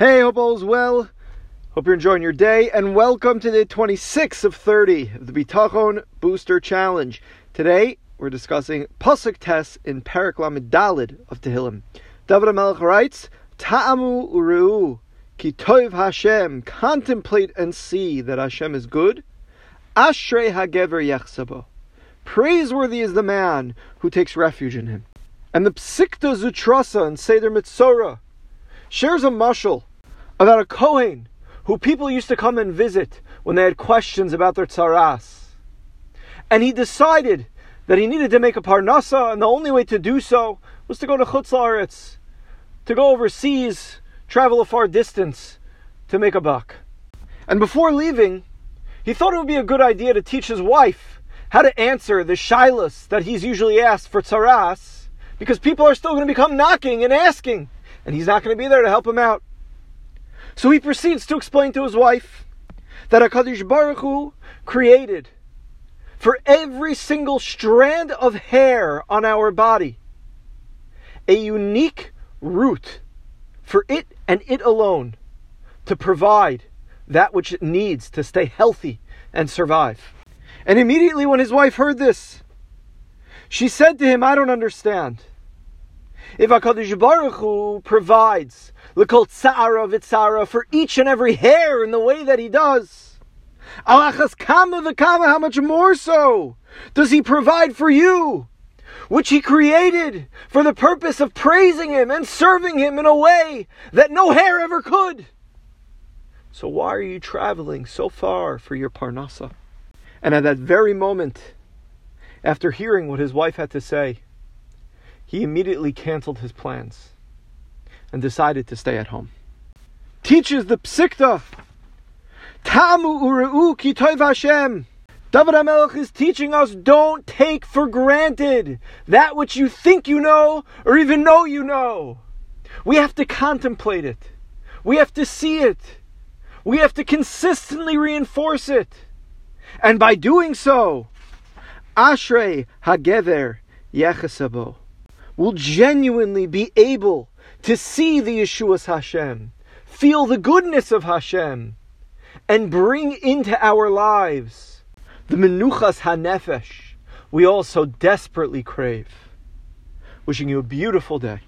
Hey, hope all's well. Hope you're enjoying your day, and welcome to the 26th of 30 of the Bitachon Booster Challenge. Today, we're discussing Pasuk Tes in Parak Lamed Dalid of Tehillim. David HaMelech writes, Ta'amu u're'u, ki tov Hashem, contemplate and see that Hashem is good. Ashrei hagever yechsabo. Praiseworthy is the man who takes refuge in him. And the Psikta Zutrasa and Seder Mitzorah shares a mushal about a Kohen who people used to come and visit when they had questions about their tzaras. And he decided that he needed to make a parnasa, and the only way to do so was to go to Chutz La'aretz, to go overseas, travel a far distance to make a buck. And before leaving, he thought it would be a good idea to teach his wife how to answer the shilas that he's usually asked for tzaras, because people are still going to become knocking and asking, and he's not going to be there to help him out. So he proceeds to explain to his wife that HaKadosh Baruch Hu created for every single strand of hair on our body a unique root for it and it alone to provide that which it needs to stay healthy and survive. And immediately when his wife heard this, she said to him, I don't understand. If HaKadosh Baruch Hu provides L'kol tzara v'tzara for each and every hair in the way that he does. Alachas kama v'kama, how much more so does he provide for you, which he created for the purpose of praising him and serving him in a way that no hair ever could. So why are you traveling so far for your parnasa? And at that very moment, after hearing what his wife had to say, he immediately canceled his plans and decided to stay at home. Teaches the Psikta. Tamu ureu ki toiv Hashem. David HaMelech is teaching us don't take for granted that which you think you know or even know you know. We have to contemplate it. We have to see it. We have to consistently reinforce it. And by doing so, Ashrei Hagever Yechesabo will genuinely be able to see the Yeshua's Hashem, feel the goodness of Hashem, and bring into our lives the Menuchas HaNefesh we all so desperately crave. Wishing you a beautiful day.